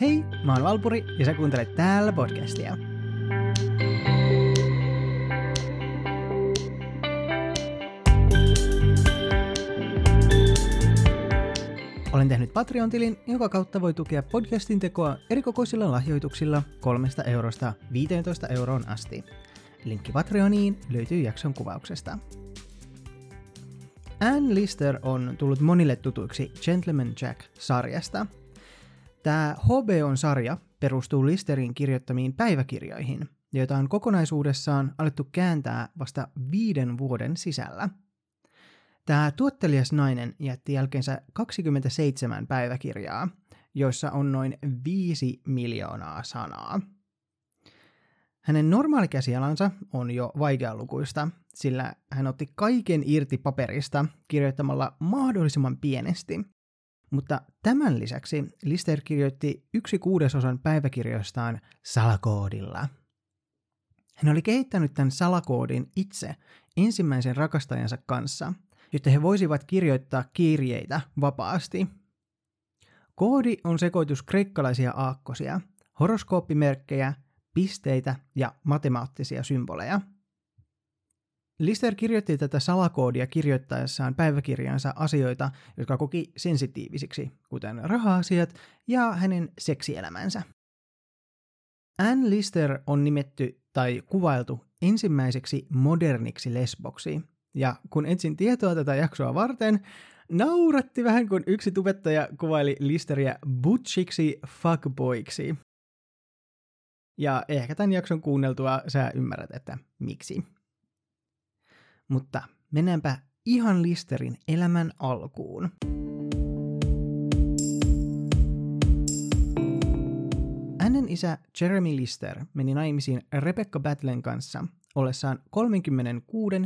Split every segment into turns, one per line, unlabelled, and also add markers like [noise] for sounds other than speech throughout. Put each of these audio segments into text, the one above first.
Hei, mä oon Valpuri ja sä kuuntelet täällä podcastia. Olen tehnyt Patreon-tilin, joka kautta voi tukea podcastin tekoa erikokoisilla lahjoituksilla kolmesta eurosta 15 euroon asti. Linkki Patreoniin löytyy jakson kuvauksesta. Ann Lister on tullut monille tutuiksi Gentleman Jack-sarjasta. Tämä HBO-sarja perustuu Listerin kirjoittamiin päiväkirjoihin, joita on kokonaisuudessaan alettu kääntää vasta viiden vuoden sisällä. Tämä tuottelias nainen jätti jälkeensä 27 päiväkirjaa, joissa on noin 5 miljoonaa sanaa. Hänen normaali käsialansa on jo vaikealukuista, sillä hän otti kaiken irti paperista kirjoittamalla mahdollisimman pienesti. Mutta tämän lisäksi Lister kirjoitti yksi kuudesosan päiväkirjoistaan salakoodilla. Hän oli kehittänyt tämän salakoodin itse ensimmäisen rakastajansa kanssa, jotta he voisivat kirjoittaa kirjeitä vapaasti. Koodi on sekoitus kreikkalaisia aakkosia, horoskooppimerkkejä pisteitä ja matemaattisia symboleja. Lister kirjoitti tätä salakoodia kirjoittaessaan päiväkirjansa asioita, jotka koki sensitiivisiksi, kuten raha-asiat ja hänen seksielämänsä. Ann Lister on nimetty tai kuvailtu ensimmäiseksi moderniksi lesboksi, ja kun etsin tietoa tätä jaksoa varten, nauratti vähän kun yksi tubettaja kuvaili Listeriä butchiksi fuckboyksi. Ja ehkä tämän jakson kuunneltua sä ymmärrät, että miksi. Mutta mennäänpä ihan Listerin elämän alkuun. Hänen isä Jeremy Lister meni naimisiin Rebecca Battlen kanssa ollessaan 36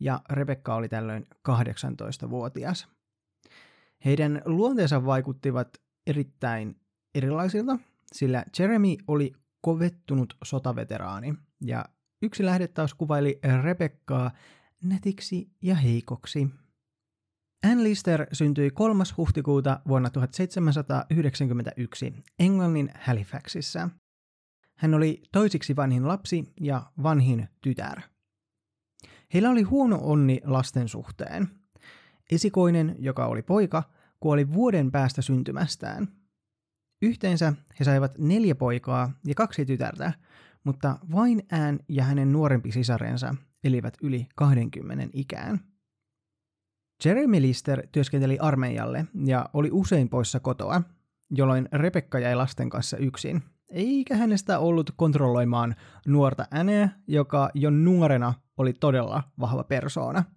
ja Rebecca oli tällöin 18-vuotias. Heidän luonteensa vaikuttivat erittäin erilaisilta, sillä Jeremy oli kovettunut sotaveteraani, ja yksi lähde taas kuvaili Rebekkaa nätiksi ja heikoksi. Ann Lister syntyi 3. huhtikuuta vuonna 1791 Englannin Halifaxissa. Hän oli toisiksi vanhin lapsi ja vanhin tytär. Heillä oli huono onni lasten suhteen. Esikoinen, joka oli poika, kuoli vuoden päästä syntymästään – Yhteensä he saivat neljä poikaa ja kaksi tytärtä, mutta vain Ään ja hänen nuorempi sisarensa elivät yli 20 ikään. Jeremy Lister työskenteli armeijalle ja oli usein poissa kotoa, jolloin Rebekka jäi lasten kanssa yksin, eikä hänestä ollut kontrolloimaan nuorta Äneä, joka jo nuorena oli todella vahva persoona –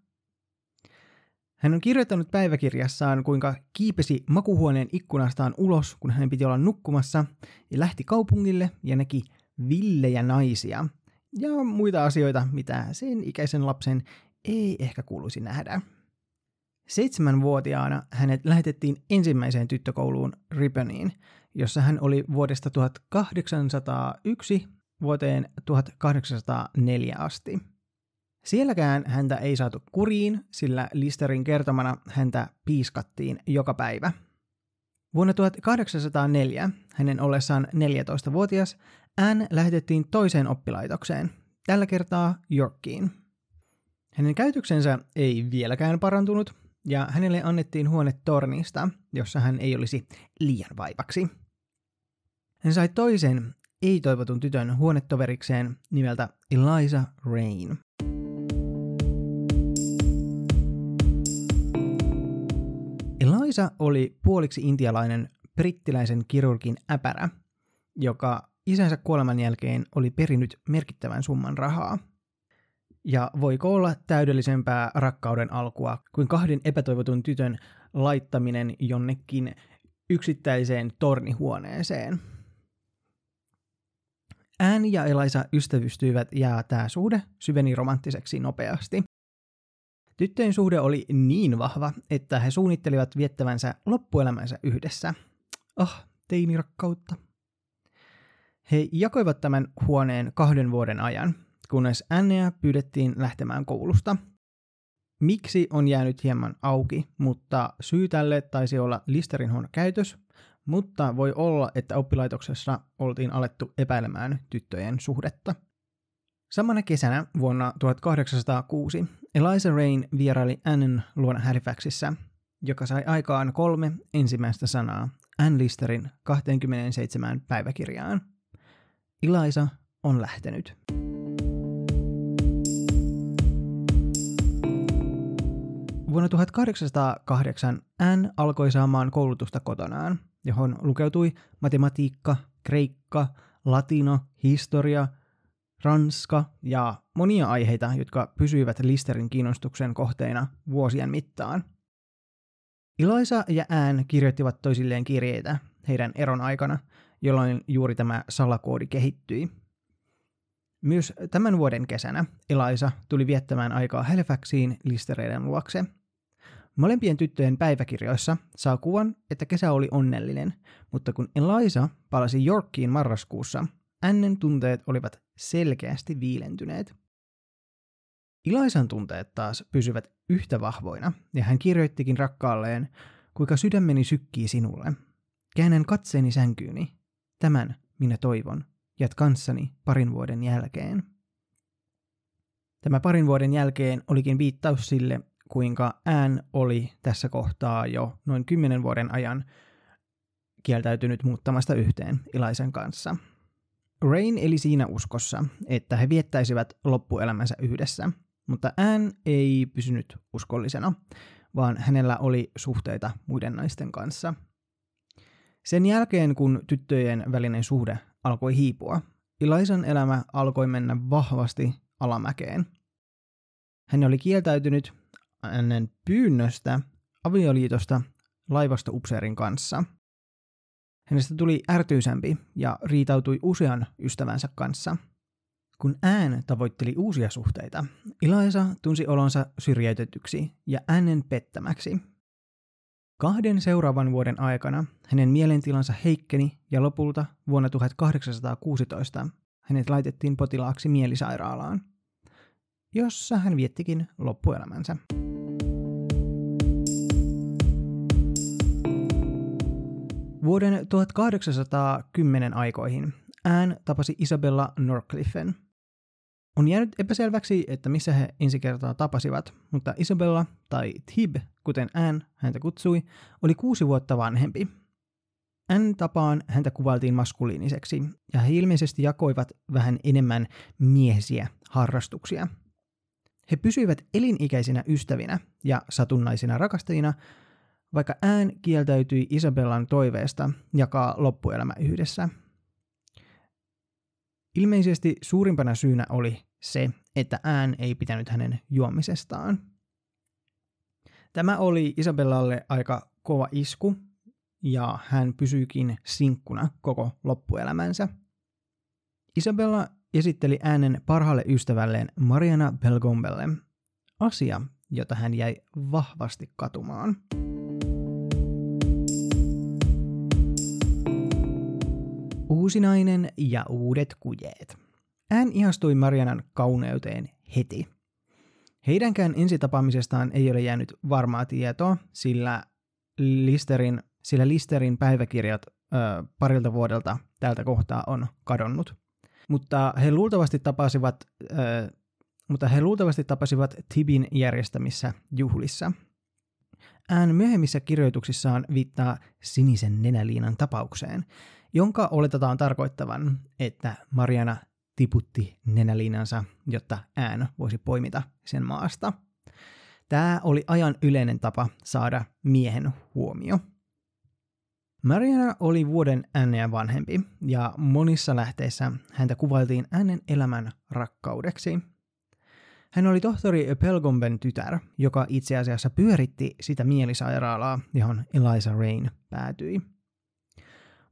hän on kirjoittanut päiväkirjassaan, kuinka kiipesi makuhuoneen ikkunastaan ulos, kun hänen piti olla nukkumassa, ja lähti kaupungille ja näki villejä naisia ja muita asioita, mitä sen ikäisen lapsen ei ehkä kuuluisi nähdä. Seitsemänvuotiaana hänet lähetettiin ensimmäiseen tyttökouluun Ribboniin, jossa hän oli vuodesta 1801 vuoteen 1804 asti. Sielläkään häntä ei saatu kuriin, sillä Listerin kertomana häntä piiskattiin joka päivä. Vuonna 1804, hänen ollessaan 14-vuotias, Anne lähetettiin toiseen oppilaitokseen, tällä kertaa Yorkiin. Hänen käytöksensä ei vieläkään parantunut, ja hänelle annettiin huone tornista, jossa hän ei olisi liian vaivaksi. Hän sai toisen ei-toivotun tytön huonetoverikseen nimeltä Eliza Rain. Eliza oli puoliksi intialainen brittiläisen kirurgin äpärä, joka isänsä kuoleman jälkeen oli perinyt merkittävän summan rahaa. Ja voiko olla täydellisempää rakkauden alkua kuin kahden epätoivotun tytön laittaminen jonnekin yksittäiseen tornihuoneeseen? Ään ja Eliza ystävystyivät ja tämä suhde syveni romanttiseksi nopeasti. Tyttöjen suhde oli niin vahva, että he suunnittelivat viettävänsä loppuelämänsä yhdessä. Ah, teinirakkautta. He jakoivat tämän huoneen kahden vuoden ajan, kunnes Annea pyydettiin lähtemään koulusta. Miksi on jäänyt hieman auki, mutta syy tälle taisi olla Listerin huono käytös, mutta voi olla, että oppilaitoksessa oltiin alettu epäilemään tyttöjen suhdetta. Samana kesänä vuonna 1806 Eliza Rain vieraili Annen luona Halifaxissa, joka sai aikaan kolme ensimmäistä sanaa Ann Listerin 27 päiväkirjaan. Eliza on lähtenyt. Vuonna 1808 Anne alkoi saamaan koulutusta kotonaan, johon lukeutui matematiikka, kreikka, latino, historia, ranska ja monia aiheita, jotka pysyivät Listerin kiinnostuksen kohteina vuosien mittaan. Iloisa ja Ään kirjoittivat toisilleen kirjeitä heidän eron aikana, jolloin juuri tämä salakoodi kehittyi. Myös tämän vuoden kesänä Eliza tuli viettämään aikaa Halifaxiin listereiden luokse – Molempien tyttöjen päiväkirjoissa saa kuvan, että kesä oli onnellinen, mutta kun Eliza palasi Yorkiin marraskuussa, Annen tunteet olivat selkeästi viilentyneet. Ilaisan tunteet taas pysyvät yhtä vahvoina, ja hän kirjoittikin rakkaalleen, kuinka sydämeni sykkii sinulle. Käännän katseeni sänkyyni. Tämän minä toivon. Jät kanssani parin vuoden jälkeen. Tämä parin vuoden jälkeen olikin viittaus sille, kuinka Anne oli tässä kohtaa jo noin kymmenen vuoden ajan kieltäytynyt muuttamasta yhteen Ilaisen kanssa. Rain eli siinä uskossa, että he viettäisivät loppuelämänsä yhdessä, mutta Anne ei pysynyt uskollisena, vaan hänellä oli suhteita muiden naisten kanssa. Sen jälkeen, kun tyttöjen välinen suhde alkoi hiipua, Ilaisan elämä alkoi mennä vahvasti alamäkeen. Hän oli kieltäytynyt ennen pyynnöstä avioliitosta laivastoupseerin kanssa. Hänestä tuli ärtyisempi ja riitautui usean ystävänsä kanssa. Kun ään tavoitteli uusia suhteita, Ilaisa tunsi olonsa syrjäytetyksi ja äänen pettämäksi. Kahden seuraavan vuoden aikana hänen mielentilansa heikkeni ja lopulta vuonna 1816 hänet laitettiin potilaaksi mielisairaalaan, jossa hän viettikin loppuelämänsä. Vuoden 1810 aikoihin Anne tapasi Isabella Norcliffen. On jäänyt epäselväksi, että missä he ensi kertaa tapasivat, mutta Isabella, tai Tib, kuten Anne häntä kutsui, oli kuusi vuotta vanhempi. Anne tapaan häntä kuvailtiin maskuliiniseksi, ja he ilmeisesti jakoivat vähän enemmän miehisiä harrastuksia. He pysyivät elinikäisinä ystävinä ja satunnaisina rakastajina, vaikka ään kieltäytyi Isabellan toiveesta jakaa loppuelämä yhdessä. Ilmeisesti suurimpana syynä oli se, että ään ei pitänyt hänen juomisestaan. Tämä oli Isabellalle aika kova isku, ja hän pysyikin sinkkuna koko loppuelämänsä. Isabella esitteli äänen parhaalle ystävälleen Mariana Belgombelle, asia, jota hän jäi vahvasti katumaan. Uusi nainen ja uudet kujeet. Ään ihastui Marianan kauneuteen heti. Heidänkään ensitapaamisestaan ei ole jäänyt varmaa tietoa, sillä Listerin, sillä Listerin päiväkirjat ö, parilta vuodelta tältä kohtaa on kadonnut. Mutta he luultavasti tapasivat, ö, mutta he luultavasti tapasivat Tibin järjestämissä juhlissa. Ään myöhemmissä kirjoituksissaan viittaa sinisen nenäliinan tapaukseen, jonka oletetaan tarkoittavan, että Mariana tiputti nenäliinansa, jotta ään voisi poimita sen maasta. Tämä oli ajan yleinen tapa saada miehen huomio. Mariana oli vuoden ääneä vanhempi, ja monissa lähteissä häntä kuvailtiin äänen elämän rakkaudeksi. Hän oli tohtori Pelgomben tytär, joka itse asiassa pyöritti sitä mielisairaalaa, johon Eliza Rain päätyi.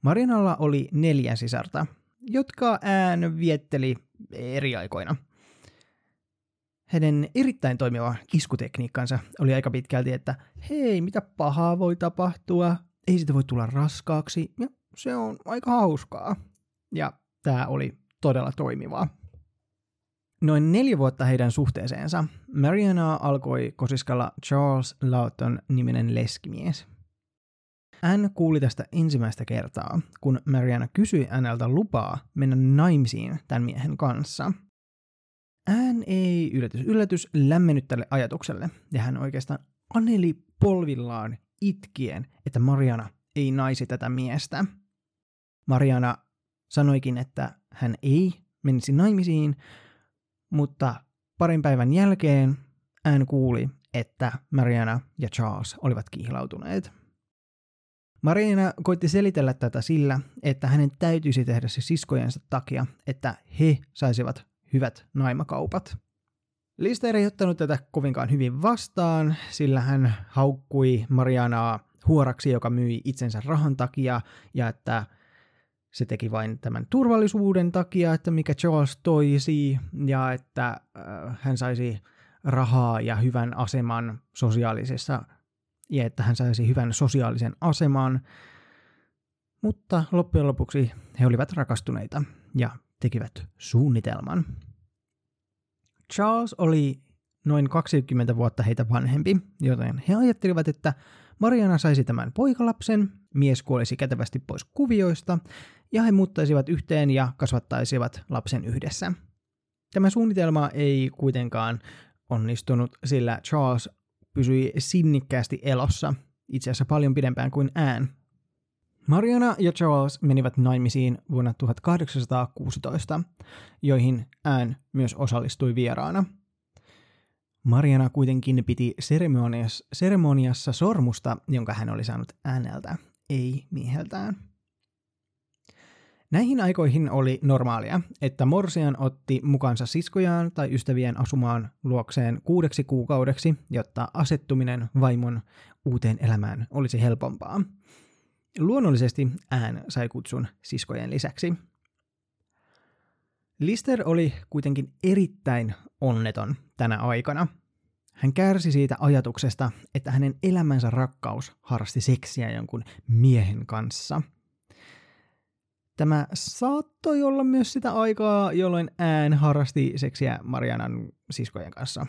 Marinalla oli neljä sisarta, jotka ään vietteli eri aikoina. Hänen erittäin toimiva iskutekniikkansa oli aika pitkälti, että hei, mitä pahaa voi tapahtua, ei sitä voi tulla raskaaksi, ja se on aika hauskaa. Ja tämä oli todella toimivaa. Noin neljä vuotta heidän suhteeseensa Mariana alkoi kosiskalla Charles Lawton niminen leskimies – Anne kuuli tästä ensimmäistä kertaa, kun Mariana kysyi Annelta lupaa mennä naimisiin tämän miehen kanssa. Anne ei yllätys yllätys lämmennyt tälle ajatukselle, ja hän oikeastaan aneli polvillaan itkien, että Mariana ei naisi tätä miestä. Mariana sanoikin, että hän ei menisi naimisiin, mutta parin päivän jälkeen hän kuuli, että Mariana ja Charles olivat kihlautuneet. Mariana koitti selitellä tätä sillä, että hänen täytyisi tehdä se siskojensa takia, että he saisivat hyvät naimakaupat. Lister ei ottanut tätä kovinkaan hyvin vastaan, sillä hän haukkui Marianaa huoraksi, joka myi itsensä rahan takia, ja että se teki vain tämän turvallisuuden takia, että mikä Charles toisi, ja että äh, hän saisi rahaa ja hyvän aseman sosiaalisessa, ja että hän saisi hyvän sosiaalisen aseman. Mutta loppujen lopuksi he olivat rakastuneita ja tekivät suunnitelman. Charles oli noin 20 vuotta heitä vanhempi, joten he ajattelivat, että Mariana saisi tämän poikalapsen, mies kuolisi kätevästi pois kuvioista, ja he muuttaisivat yhteen ja kasvattaisivat lapsen yhdessä. Tämä suunnitelma ei kuitenkaan onnistunut, sillä Charles pysyi sinnikkäästi elossa, itse asiassa paljon pidempään kuin Anne. Mariana ja Charles menivät naimisiin vuonna 1816, joihin Anne myös osallistui vieraana – Mariana kuitenkin piti seremoniassa, seremoniassa sormusta, jonka hän oli saanut ääneltä, ei mieheltään. Näihin aikoihin oli normaalia, että Morsian otti mukansa siskojaan tai ystävien asumaan luokseen kuudeksi kuukaudeksi, jotta asettuminen vaimon uuteen elämään olisi helpompaa. Luonnollisesti ään sai kutsun siskojen lisäksi. Lister oli kuitenkin erittäin onneton tänä aikana. Hän kärsi siitä ajatuksesta, että hänen elämänsä rakkaus harrasti seksiä jonkun miehen kanssa. Tämä saattoi olla myös sitä aikaa, jolloin ään harrasti seksiä Marianan siskojen kanssa.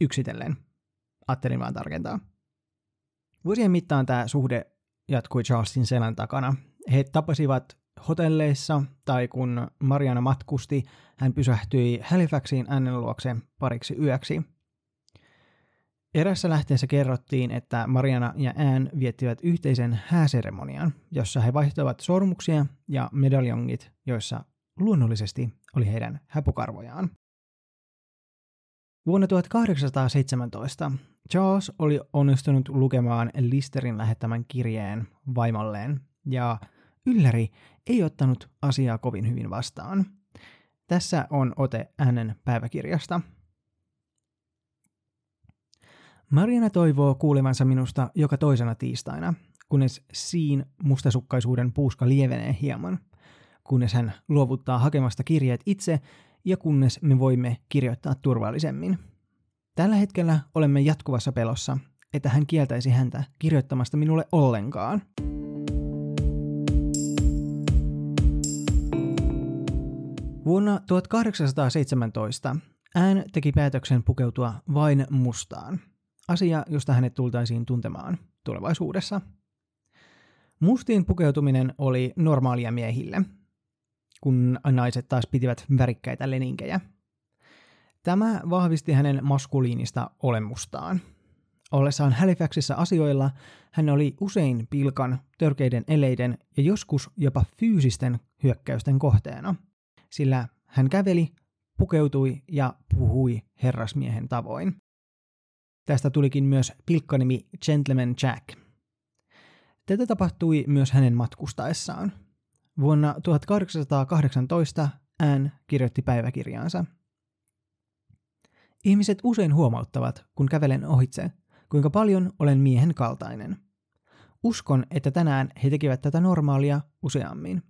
Yksitellen. Ajattelin vaan tarkentaa. Vuosien mittaan tämä suhde jatkui Charlesin selän takana. He tapasivat hotelleissa tai kun Mariana matkusti, hän pysähtyi Halifaxiin Annen luokse pariksi yöksi. Erässä lähteessä kerrottiin, että Mariana ja Anne viettivät yhteisen hääseremonian, jossa he vaihtoivat sormuksia ja medaljongit, joissa luonnollisesti oli heidän häpukarvojaan. Vuonna 1817 Charles oli onnistunut lukemaan Listerin lähettämän kirjeen vaimolleen, ja ylläri ei ottanut asiaa kovin hyvin vastaan. Tässä on ote hänen päiväkirjasta. Mariana toivoo kuulevansa minusta joka toisena tiistaina, kunnes siin mustasukkaisuuden puuska lievenee hieman, kunnes hän luovuttaa hakemasta kirjeet itse ja kunnes me voimme kirjoittaa turvallisemmin. Tällä hetkellä olemme jatkuvassa pelossa, että hän kieltäisi häntä kirjoittamasta minulle ollenkaan. Vuonna 1817 Ään teki päätöksen pukeutua vain mustaan, asia, josta hänet tultaisiin tuntemaan tulevaisuudessa. Mustiin pukeutuminen oli normaalia miehille, kun naiset taas pitivät värikkäitä leninkejä. Tämä vahvisti hänen maskuliinista olemustaan. Ollessaan Halifaxissa asioilla hän oli usein pilkan, törkeiden eleiden ja joskus jopa fyysisten hyökkäysten kohteena – sillä hän käveli, pukeutui ja puhui herrasmiehen tavoin. Tästä tulikin myös pilkkanimi Gentleman Jack. Tätä tapahtui myös hänen matkustaessaan. Vuonna 1818 Anne kirjoitti päiväkirjaansa. Ihmiset usein huomauttavat, kun kävelen ohitse, kuinka paljon olen miehen kaltainen. Uskon, että tänään he tekevät tätä normaalia useammin.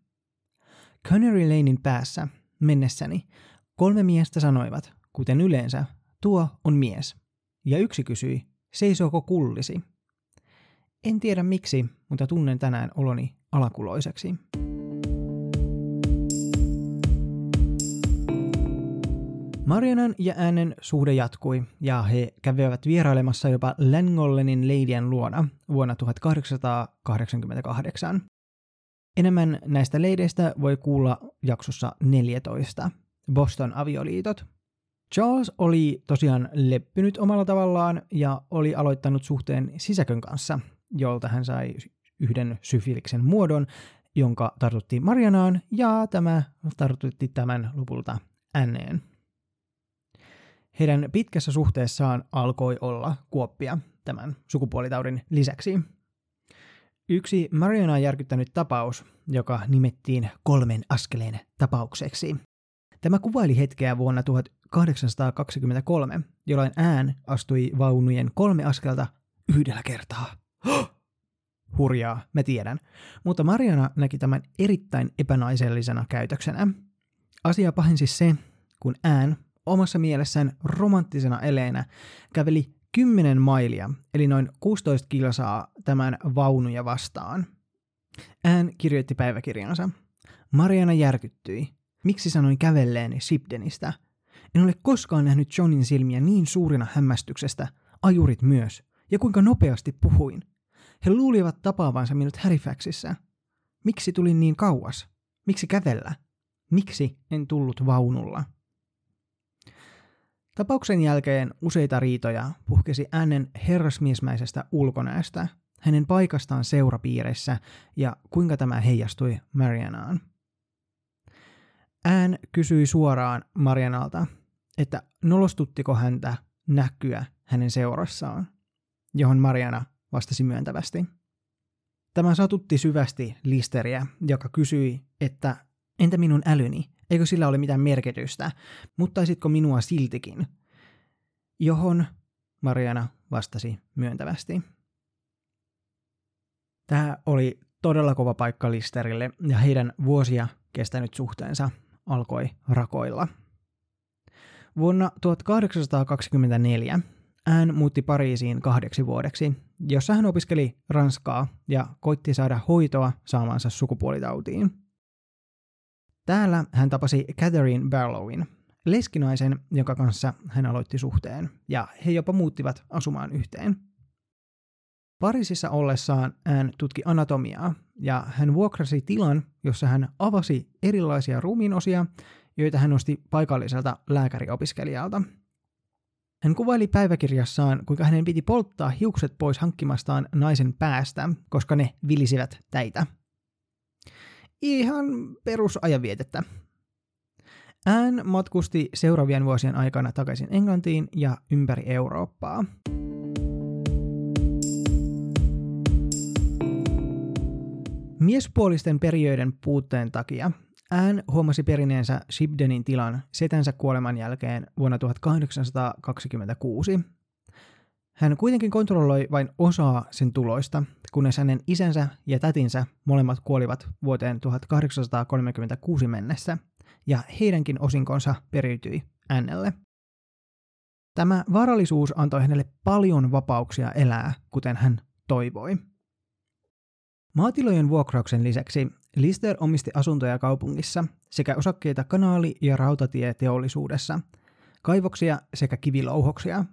Connery Lanein päässä mennessäni kolme miestä sanoivat, kuten yleensä, tuo on mies. Ja yksi kysyi, seisooko kullisi? En tiedä miksi, mutta tunnen tänään oloni alakuloiseksi. Marianan ja äänen suhde jatkui, ja he kävivät vierailemassa jopa Langollenin leidien luona vuonna 1888. Enemmän näistä leideistä voi kuulla jaksossa 14, Boston avioliitot. Charles oli tosiaan leppynyt omalla tavallaan ja oli aloittanut suhteen sisäkön kanssa, jolta hän sai yhden syfiliksen muodon, jonka tartutti Marianaan, ja tämä tartutti tämän lopulta Anneen. Heidän pitkässä suhteessaan alkoi olla kuoppia tämän sukupuolitaudin lisäksi. Yksi Marianaa järkyttänyt tapaus, joka nimettiin kolmen askeleen tapaukseksi. Tämä kuvaili hetkeä vuonna 1823, jolloin ään astui vaunujen kolme askelta yhdellä kertaa. Hurjaa, mä tiedän. Mutta Mariana näki tämän erittäin epänaisellisena käytöksenä. Asia pahensi se, kun ään omassa mielessään romanttisena eleenä käveli 10 mailia, eli noin 16 kilsaa tämän vaunuja vastaan. Ään kirjoitti päiväkirjansa. Mariana järkyttyi. Miksi sanoin kävelleeni Sibdenistä? En ole koskaan nähnyt Johnin silmiä niin suurina hämmästyksestä, ajurit myös, ja kuinka nopeasti puhuin. He luulivat tapaavansa minut Halifaxissa. Miksi tulin niin kauas? Miksi kävellä? Miksi en tullut vaunulla? Tapauksen jälkeen useita riitoja puhkesi äänen herrasmiesmäisestä ulkonäöstä, hänen paikastaan seurapiirissä ja kuinka tämä heijastui Marianaan. Ään kysyi suoraan Marianalta, että nolostuttiko häntä näkyä hänen seurassaan, johon Mariana vastasi myöntävästi. Tämä satutti syvästi Listeriä, joka kysyi, että entä minun älyni, eikö sillä ole mitään merkitystä, muttaisitko minua siltikin? Johon Mariana vastasi myöntävästi. Tämä oli todella kova paikka Listerille ja heidän vuosia kestänyt suhteensa alkoi rakoilla. Vuonna 1824 hän muutti Pariisiin kahdeksi vuodeksi, jossa hän opiskeli ranskaa ja koitti saada hoitoa saamansa sukupuolitautiin. Täällä hän tapasi Catherine Barlowin, leskinaisen, jonka kanssa hän aloitti suhteen, ja he jopa muuttivat asumaan yhteen. Pariisissa ollessaan hän tutki anatomiaa ja hän vuokrasi tilan, jossa hän avasi erilaisia ruumiinosia, joita hän nosti paikalliselta lääkäriopiskelijalta. Hän kuvaili päiväkirjassaan, kuinka hänen piti polttaa hiukset pois hankkimastaan naisen päästä, koska ne vilisivät täitä. Ihan perusajanvietettä. Ään matkusti seuraavien vuosien aikana takaisin Englantiin ja ympäri Eurooppaa. Miespuolisten periöiden puutteen takia Ään huomasi perineensä Shibdenin tilan setänsä kuoleman jälkeen vuonna 1826. Hän kuitenkin kontrolloi vain osaa sen tuloista, kunnes hänen isänsä ja tätinsä molemmat kuolivat vuoteen 1836 mennessä, ja heidänkin osinkonsa periytyi Äänelle. Tämä varallisuus antoi hänelle paljon vapauksia elää, kuten hän toivoi. Maatilojen vuokrauksen lisäksi Lister omisti asuntoja kaupungissa sekä osakkeita kanaali- ja rautatieteollisuudessa, kaivoksia sekä kivilouhoksia.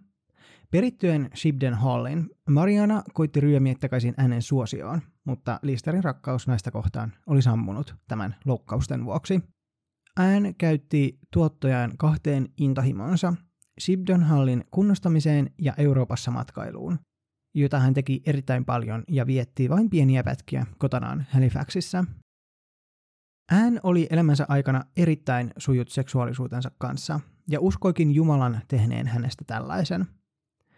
Perittyen Shibden Hallin, Mariana koitti ryömiä takaisin hänen suosioon, mutta Listerin rakkaus naista kohtaan oli sammunut tämän loukkausten vuoksi. Ään käytti tuottojaan kahteen intohimonsa, Shibden Hallin kunnostamiseen ja Euroopassa matkailuun, jota hän teki erittäin paljon ja vietti vain pieniä pätkiä kotonaan Halifaxissa. Hän oli elämänsä aikana erittäin sujut seksuaalisuutensa kanssa ja uskoikin Jumalan tehneen hänestä tällaisen.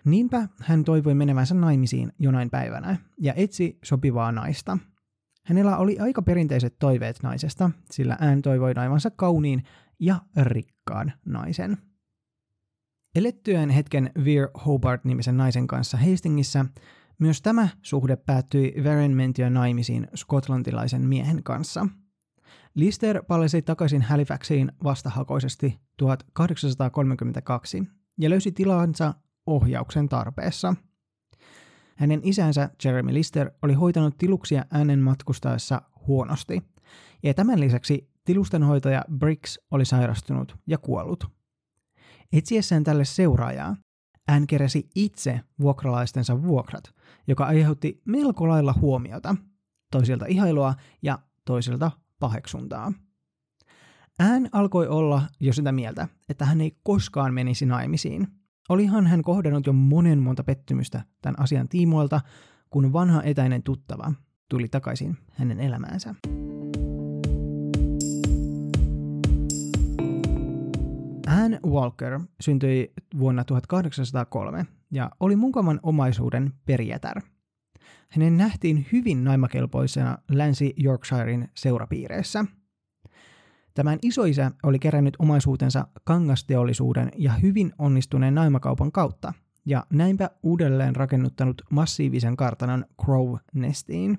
Niinpä hän toivoi menevänsä naimisiin jonain päivänä ja etsi sopivaa naista. Hänellä oli aika perinteiset toiveet naisesta, sillä hän toivoi naivansa kauniin ja rikkaan naisen. Elettyään hetken Veer Hobart-nimisen naisen kanssa Hastingissa, myös tämä suhde päättyi Varen mentyä naimisiin skotlantilaisen miehen kanssa. Lister palasi takaisin Halifaxiin vastahakoisesti 1832 ja löysi tilansa ohjauksen tarpeessa. Hänen isänsä Jeremy Lister oli hoitanut tiluksia äänen matkustaessa huonosti, ja tämän lisäksi tilustenhoitaja Briggs oli sairastunut ja kuollut. Etsiessään tälle seuraajaa, hän keräsi itse vuokralaistensa vuokrat, joka aiheutti melko lailla huomiota, toisilta ihailua ja toisilta paheksuntaa. Ään alkoi olla jo sitä mieltä, että hän ei koskaan menisi naimisiin. Olihan hän kohdannut jo monen monta pettymystä tämän asian tiimoilta, kun vanha etäinen tuttava tuli takaisin hänen elämäänsä. Walker syntyi vuonna 1803 ja oli mukavan omaisuuden perijätär. Hänen nähtiin hyvin naimakelpoisena Länsi-Yorkshirein seurapiireissä. Tämän isoisä oli kerännyt omaisuutensa kangasteollisuuden ja hyvin onnistuneen naimakaupan kautta, ja näinpä uudelleen rakennuttanut massiivisen kartanon Crow Nestiin.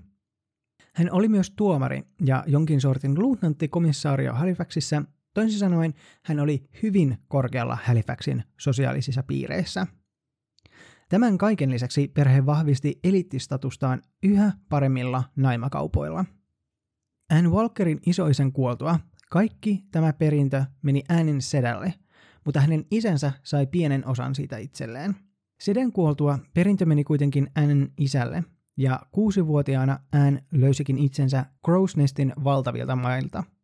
Hän oli myös tuomari ja jonkin sortin luutnantti komissaario Halifaxissa Toisin sanoen hän oli hyvin korkealla Halifaxin sosiaalisissa piireissä. Tämän kaiken lisäksi perhe vahvisti elittistatustaan yhä paremmilla naimakaupoilla. Anne Walkerin isoisen kuoltua kaikki tämä perintö meni äänin sedälle, mutta hänen isänsä sai pienen osan siitä itselleen. Seden kuoltua perintö meni kuitenkin Annen isälle, ja kuusivuotiaana Anne löysikin itsensä Crow's Nestin valtavilta mailta –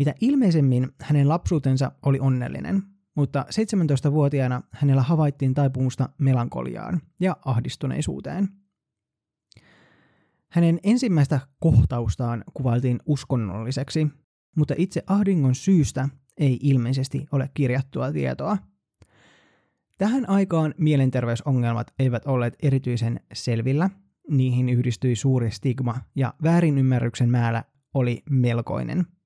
mitä ilmeisemmin hänen lapsuutensa oli onnellinen, mutta 17-vuotiaana hänellä havaittiin taipumusta melankoliaan ja ahdistuneisuuteen. Hänen ensimmäistä kohtaustaan kuvailtiin uskonnolliseksi, mutta itse ahdingon syystä ei ilmeisesti ole kirjattua tietoa. Tähän aikaan mielenterveysongelmat eivät olleet erityisen selvillä, niihin yhdistyi suuri stigma ja väärinymmärryksen määrä oli melkoinen –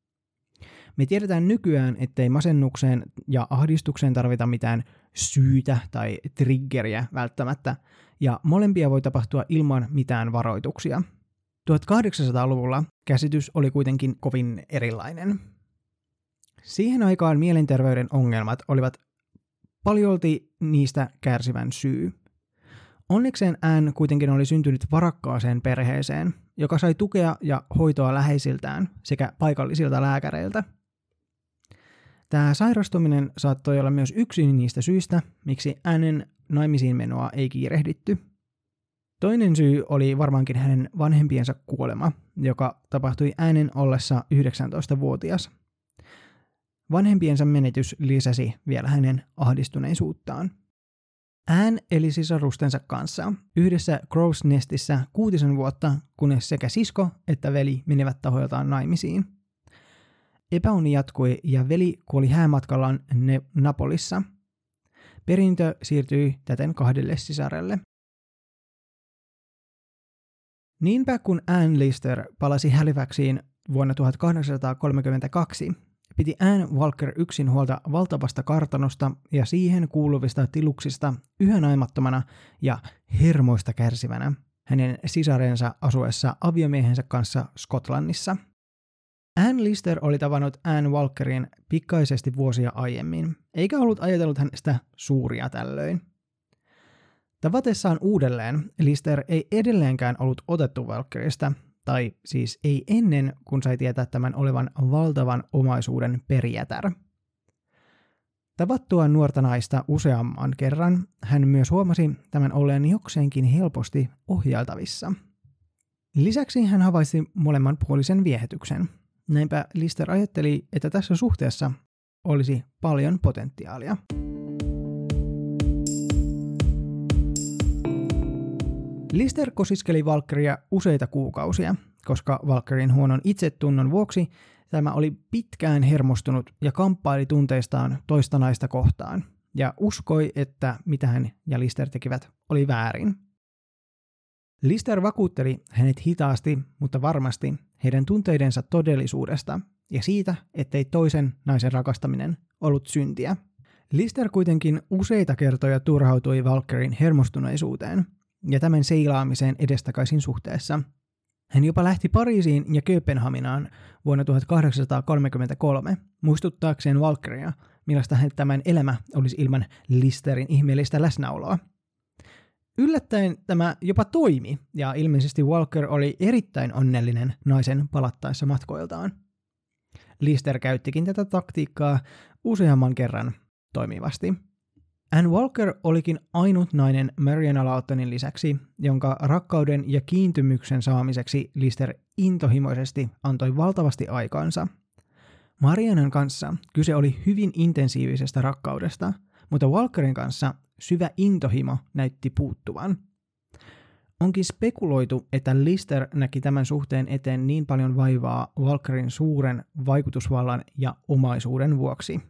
me tiedetään nykyään, ettei masennukseen ja ahdistukseen tarvita mitään syytä tai triggeriä välttämättä, ja molempia voi tapahtua ilman mitään varoituksia. 1800-luvulla käsitys oli kuitenkin kovin erilainen. Siihen aikaan mielenterveyden ongelmat olivat paljolti niistä kärsivän syy. Onnekseen Anne kuitenkin oli syntynyt varakkaaseen perheeseen, joka sai tukea ja hoitoa läheisiltään sekä paikallisilta lääkäreiltä – Tämä sairastuminen saattoi olla myös yksi niistä syistä, miksi hänen naimisiin menoa ei kiirehditty. Toinen syy oli varmaankin hänen vanhempiensa kuolema, joka tapahtui äänen ollessa 19-vuotias. Vanhempiensa menetys lisäsi vielä hänen ahdistuneisuuttaan. Ään eli sisarustensa kanssa yhdessä Crow's Nestissä kuutisen vuotta, kunnes sekä sisko että veli menivät tahoiltaan naimisiin. Epäuni jatkui ja veli kuoli häämatkallaan ne- Napolissa. Perintö siirtyi täten kahdelle sisarelle. Niinpä kun Anne Lister palasi Halifaxiin vuonna 1832, piti Anne Walker yksin huolta valtavasta kartanosta ja siihen kuuluvista tiluksista yhä naimattomana ja hermoista kärsivänä hänen sisarensa asuessa aviomiehensä kanssa Skotlannissa – Anne Lister oli tavannut Anne Walkerin pikaisesti vuosia aiemmin, eikä ollut ajatellut hänestä suuria tällöin. Tavatessaan uudelleen Lister ei edelleenkään ollut otettu Walkerista, tai siis ei ennen kuin sai tietää tämän olevan valtavan omaisuuden perijätär. Tavattua nuorta naista useamman kerran, hän myös huomasi tämän olleen jokseenkin helposti ohjailtavissa. Lisäksi hän havaitsi molemmanpuolisen viehätyksen – Näinpä Lister ajatteli, että tässä suhteessa olisi paljon potentiaalia. Lister kosiskeli Valkkeria useita kuukausia, koska Valkkerin huonon itsetunnon vuoksi tämä oli pitkään hermostunut ja kamppaili tunteistaan toista naista kohtaan, ja uskoi, että mitä hän ja Lister tekivät oli väärin. Lister vakuutteli hänet hitaasti, mutta varmasti heidän tunteidensa todellisuudesta ja siitä, ettei toisen naisen rakastaminen ollut syntiä. Lister kuitenkin useita kertoja turhautui Valkerin hermostuneisuuteen ja tämän seilaamiseen edestakaisin suhteessa. Hän jopa lähti Pariisiin ja Kööpenhaminaan vuonna 1833 muistuttaakseen Valkeria, millaista hän tämän elämä olisi ilman Listerin ihmeellistä läsnäoloa – Yllättäen tämä jopa toimi, ja ilmeisesti Walker oli erittäin onnellinen naisen palattaessa matkoiltaan. Lister käyttikin tätä taktiikkaa useamman kerran, toimivasti. Anne Walker olikin ainut nainen Mariana Laughtonin lisäksi, jonka rakkauden ja kiintymyksen saamiseksi Lister intohimoisesti antoi valtavasti aikaansa. Marianan kanssa kyse oli hyvin intensiivisestä rakkaudesta, mutta Walkerin kanssa syvä intohimo näytti puuttuvan. Onkin spekuloitu, että Lister näki tämän suhteen eteen niin paljon vaivaa Walkerin suuren vaikutusvallan ja omaisuuden vuoksi.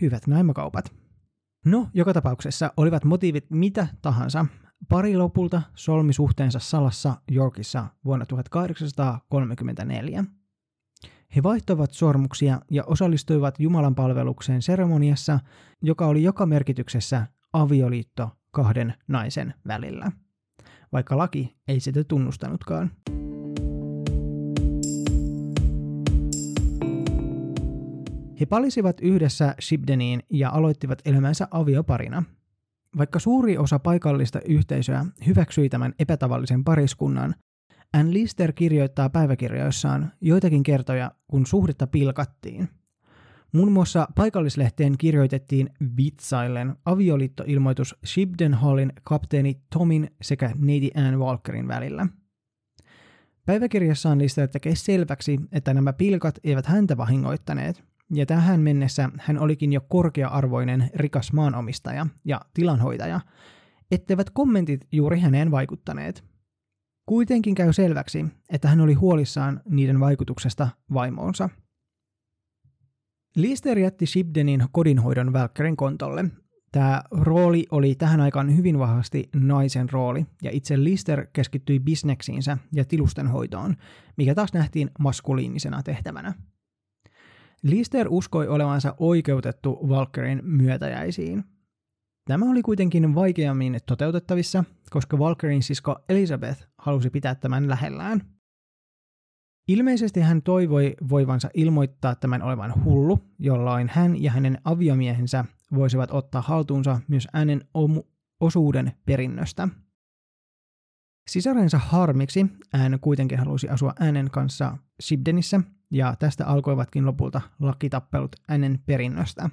Hyvät naimakaupat. No, joka tapauksessa olivat motiivit mitä tahansa. Pari lopulta solmi suhteensa salassa Yorkissa vuonna 1834. He vaihtoivat sormuksia ja osallistuivat Jumalan palvelukseen seremoniassa, joka oli joka merkityksessä avioliitto kahden naisen välillä, vaikka laki ei sitä tunnustanutkaan. He palisivat yhdessä Shibdeniin ja aloittivat elämänsä avioparina. Vaikka suuri osa paikallista yhteisöä hyväksyi tämän epätavallisen pariskunnan, Ann Lister kirjoittaa päiväkirjoissaan joitakin kertoja, kun suhdetta pilkattiin. Muun muassa paikallislehteen kirjoitettiin vitsaillen avioliittoilmoitus Shibden Hallin kapteeni Tomin sekä neiti Ann Walkerin välillä. Päiväkirjassaan Lister tekee selväksi, että nämä pilkat eivät häntä vahingoittaneet, ja tähän mennessä hän olikin jo korkea-arvoinen rikas maanomistaja ja tilanhoitaja, etteivät kommentit juuri häneen vaikuttaneet. Kuitenkin käy selväksi, että hän oli huolissaan niiden vaikutuksesta vaimoonsa. Lister jätti Shibdenin kodinhoidon Välkkärin kontolle. Tämä rooli oli tähän aikaan hyvin vahvasti naisen rooli, ja itse Lister keskittyi bisneksiinsä ja tilustenhoitoon, mikä taas nähtiin maskuliinisena tehtävänä. Lister uskoi olevansa oikeutettu Valkerin myötäjäisiin. Tämä oli kuitenkin vaikeammin toteutettavissa, koska Valkerin sisko Elizabeth halusi pitää tämän lähellään. Ilmeisesti hän toivoi voivansa ilmoittaa tämän olevan hullu, jolloin hän ja hänen aviomiehensä voisivat ottaa haltuunsa myös äänen osuuden perinnöstä. Sisarensa harmiksi ään kuitenkin halusi asua äänen kanssa Sibdenissä ja tästä alkoivatkin lopulta lakitappelut hänen perinnöstä.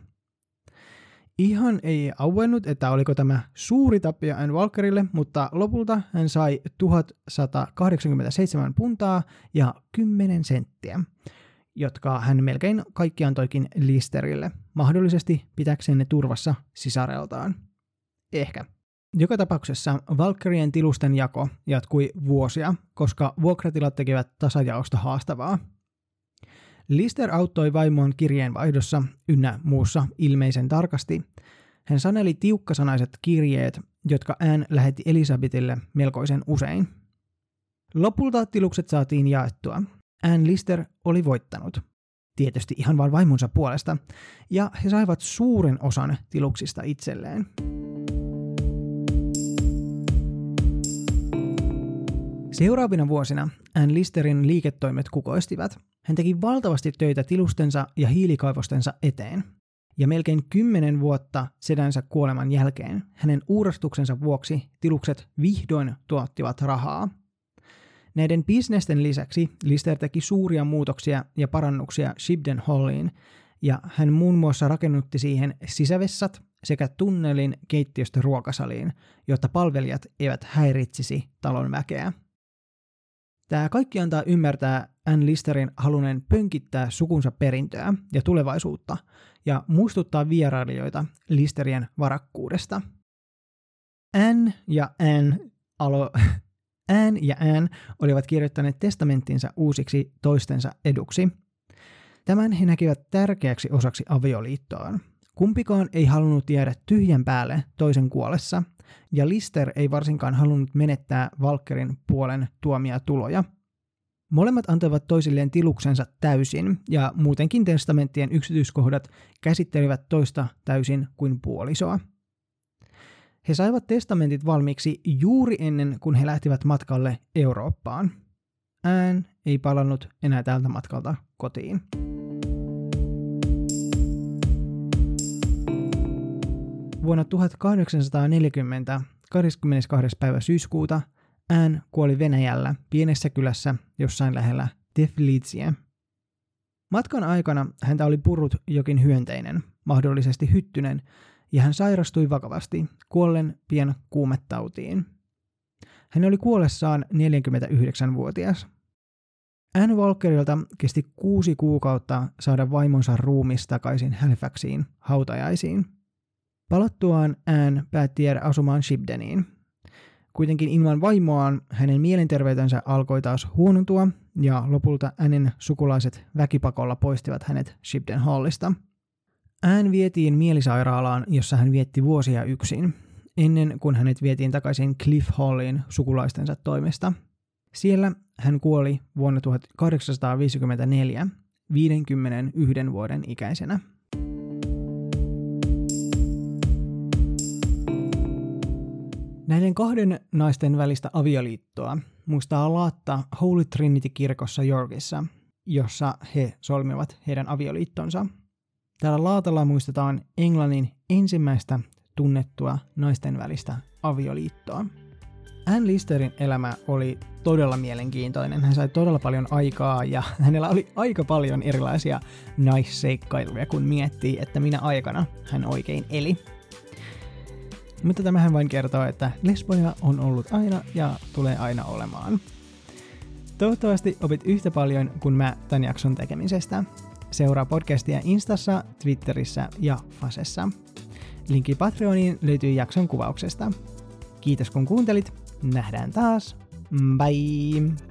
Ihan ei auennut, että oliko tämä suuri tappio Anne Walkerille, mutta lopulta hän sai 1187 puntaa ja 10 senttiä, jotka hän melkein kaikki antoikin Listerille, mahdollisesti pitäkseen ne turvassa sisareltaan. Ehkä. Joka tapauksessa Valkyrien tilusten jako jatkui vuosia, koska vuokratilat tekevät tasajaosta haastavaa. Lister auttoi vaimoon kirjeenvaihdossa ynnä muussa ilmeisen tarkasti. Hän saneli tiukkasanaiset kirjeet, jotka ään lähetti Elisabetille melkoisen usein. Lopulta tilukset saatiin jaettua. Anne Lister oli voittanut. Tietysti ihan vain vaimonsa puolesta, ja he saivat suuren osan tiluksista itselleen. Seuraavina vuosina Ann Listerin liiketoimet kukoistivat. Hän teki valtavasti töitä tilustensa ja hiilikaivostensa eteen. Ja melkein kymmenen vuotta sedänsä kuoleman jälkeen hänen uurastuksensa vuoksi tilukset vihdoin tuottivat rahaa. Näiden bisnesten lisäksi Lister teki suuria muutoksia ja parannuksia Shibden Halliin, ja hän muun muassa rakennutti siihen sisävessat sekä tunnelin keittiöstä ruokasaliin, jotta palvelijat eivät häiritsisi talon väkeä. Tämä kaikki antaa ymmärtää Ann Listerin halunneen pönkittää sukunsa perintöä ja tulevaisuutta ja muistuttaa vierailijoita Listerien varakkuudesta. Ann ja Ann, alo, [laughs] Ann ja Ann olivat kirjoittaneet testamenttinsa uusiksi toistensa eduksi. Tämän he näkivät tärkeäksi osaksi avioliittoon. Kumpikaan ei halunnut jäädä tyhjän päälle toisen kuolessa, ja Lister ei varsinkaan halunnut menettää Valkerin puolen tuomia tuloja. Molemmat antoivat toisilleen tiluksensa täysin, ja muutenkin testamenttien yksityiskohdat käsittelivät toista täysin kuin puolisoa. He saivat testamentit valmiiksi juuri ennen kuin he lähtivät matkalle Eurooppaan. Ään ei palannut enää tältä matkalta kotiin. Vuonna 1840 22. päivä syyskuuta Ään kuoli Venäjällä pienessä kylässä jossain lähellä Teflitsiä. Matkan aikana häntä oli purut jokin hyönteinen, mahdollisesti hyttynen, ja hän sairastui vakavasti, kuollen pian kuumettautiin. Hän oli kuollessaan 49-vuotias. Anne Walkerilta kesti kuusi kuukautta saada vaimonsa ruumis takaisin Halifaxiin hautajaisiin. Palattuaan Anne päätti jäädä asumaan Shibdeniin. Kuitenkin ilman vaimoaan hänen mielenterveytensä alkoi taas huonontua ja lopulta Annen sukulaiset väkipakolla poistivat hänet Shibden Hallista. Anne vietiin mielisairaalaan, jossa hän vietti vuosia yksin, ennen kuin hänet vietiin takaisin Cliff Halliin sukulaistensa toimesta. Siellä hän kuoli vuonna 1854 51 vuoden ikäisenä. Näiden kahden naisten välistä avioliittoa muistaa laatta Holy Trinity-kirkossa Yorkissa, jossa he solmivat heidän avioliittonsa. Täällä laatalla muistetaan Englannin ensimmäistä tunnettua naisten välistä avioliittoa. Anne Listerin elämä oli todella mielenkiintoinen. Hän sai todella paljon aikaa ja [laughs] hänellä oli aika paljon erilaisia naisseikkailuja, kun miettii, että minä aikana hän oikein eli. Mutta tämähän vain kertoo, että lesboja on ollut aina ja tulee aina olemaan. Toivottavasti opit yhtä paljon kuin mä tämän jakson tekemisestä. Seuraa podcastia Instassa, Twitterissä ja Fasessa. Linkki Patreoniin löytyy jakson kuvauksesta. Kiitos kun kuuntelit. Nähdään taas. Bye!